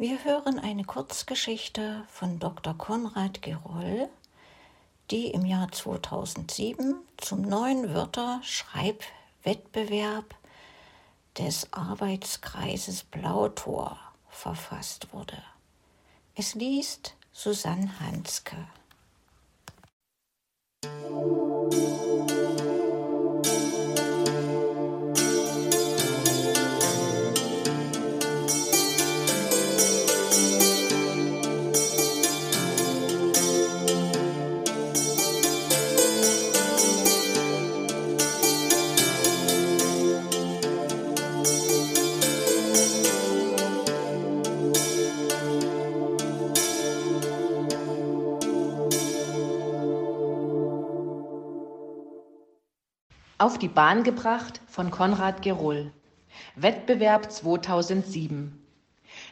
Wir hören eine Kurzgeschichte von Dr. Konrad Geroll, die im Jahr 2007 zum neuen Wörterschreibwettbewerb des Arbeitskreises Blautor verfasst wurde. Es liest Susanne Hanske. Auf die Bahn gebracht von Konrad Geroll. Wettbewerb 2007.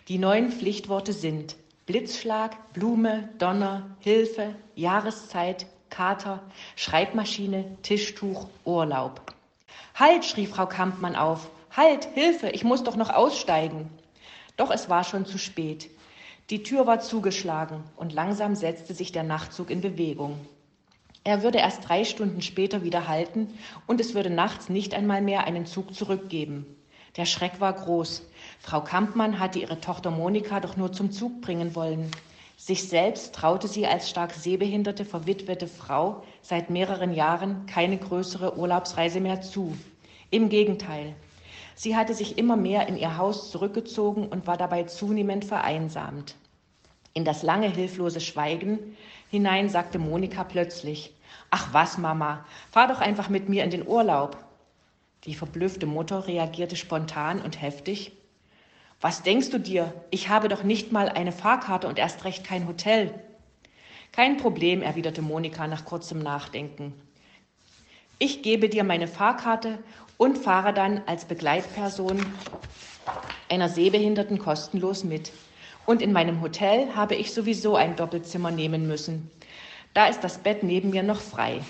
Die neuen Pflichtworte sind Blitzschlag, Blume, Donner, Hilfe, Jahreszeit, Kater, Schreibmaschine, Tischtuch, Urlaub. Halt, schrie Frau Kampmann auf. Halt, Hilfe, ich muss doch noch aussteigen. Doch es war schon zu spät. Die Tür war zugeschlagen und langsam setzte sich der Nachtzug in Bewegung. Er würde erst drei Stunden später wieder halten und es würde nachts nicht einmal mehr einen Zug zurückgeben. Der Schreck war groß. Frau Kampmann hatte ihre Tochter Monika doch nur zum Zug bringen wollen. Sich selbst traute sie als stark sehbehinderte, verwitwete Frau seit mehreren Jahren keine größere Urlaubsreise mehr zu. Im Gegenteil. Sie hatte sich immer mehr in ihr Haus zurückgezogen und war dabei zunehmend vereinsamt. In das lange hilflose Schweigen hinein sagte Monika plötzlich, Ach was, Mama, fahr doch einfach mit mir in den Urlaub. Die verblüffte Mutter reagierte spontan und heftig. Was denkst du dir? Ich habe doch nicht mal eine Fahrkarte und erst recht kein Hotel. Kein Problem, erwiderte Monika nach kurzem Nachdenken. Ich gebe dir meine Fahrkarte und fahre dann als Begleitperson einer Sehbehinderten kostenlos mit. Und in meinem Hotel habe ich sowieso ein Doppelzimmer nehmen müssen. Da ist das Bett neben mir noch frei.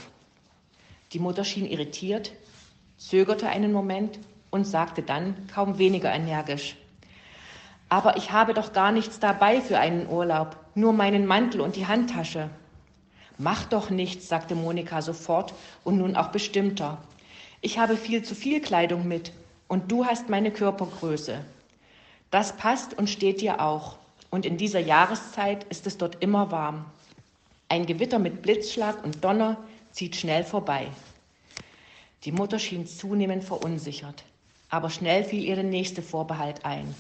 Die Mutter schien irritiert, zögerte einen Moment und sagte dann kaum weniger energisch. Aber ich habe doch gar nichts dabei für einen Urlaub, nur meinen Mantel und die Handtasche. Mach doch nichts, sagte Monika sofort und nun auch bestimmter. Ich habe viel zu viel Kleidung mit und du hast meine Körpergröße. Das passt und steht dir auch. Und in dieser Jahreszeit ist es dort immer warm. Ein Gewitter mit Blitzschlag und Donner zieht schnell vorbei. Die Mutter schien zunehmend verunsichert, aber schnell fiel ihr der nächste Vorbehalt ein.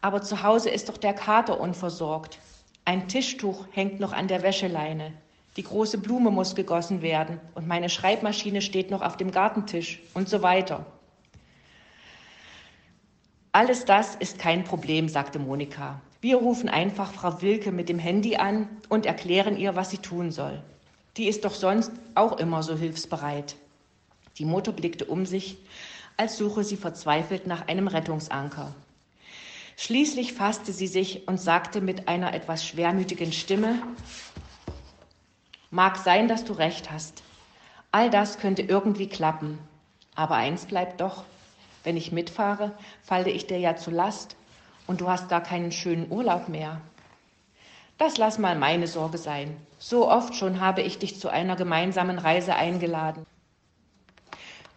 Aber zu Hause ist doch der Kater unversorgt. Ein Tischtuch hängt noch an der Wäscheleine. Die große Blume muss gegossen werden und meine Schreibmaschine steht noch auf dem Gartentisch und so weiter. Alles das ist kein Problem, sagte Monika. Wir rufen einfach Frau Wilke mit dem Handy an und erklären ihr, was sie tun soll. Die ist doch sonst auch immer so hilfsbereit. Die Mutter blickte um sich, als suche sie verzweifelt nach einem Rettungsanker. Schließlich fasste sie sich und sagte mit einer etwas schwermütigen Stimme, Mag sein, dass du recht hast. All das könnte irgendwie klappen. Aber eins bleibt doch, wenn ich mitfahre, falle ich dir ja zu Last und du hast gar keinen schönen Urlaub mehr. Das lass mal meine Sorge sein. So oft schon habe ich dich zu einer gemeinsamen Reise eingeladen.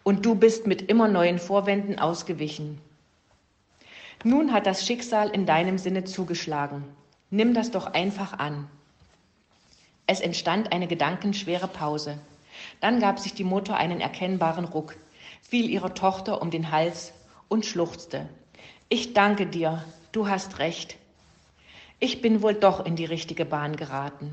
Und du bist mit immer neuen Vorwänden ausgewichen. Nun hat das Schicksal in deinem Sinne zugeschlagen. Nimm das doch einfach an. Es entstand eine gedankenschwere Pause. Dann gab sich die Mutter einen erkennbaren Ruck, fiel ihrer Tochter um den Hals und schluchzte. Ich danke dir, du hast recht. Ich bin wohl doch in die richtige Bahn geraten.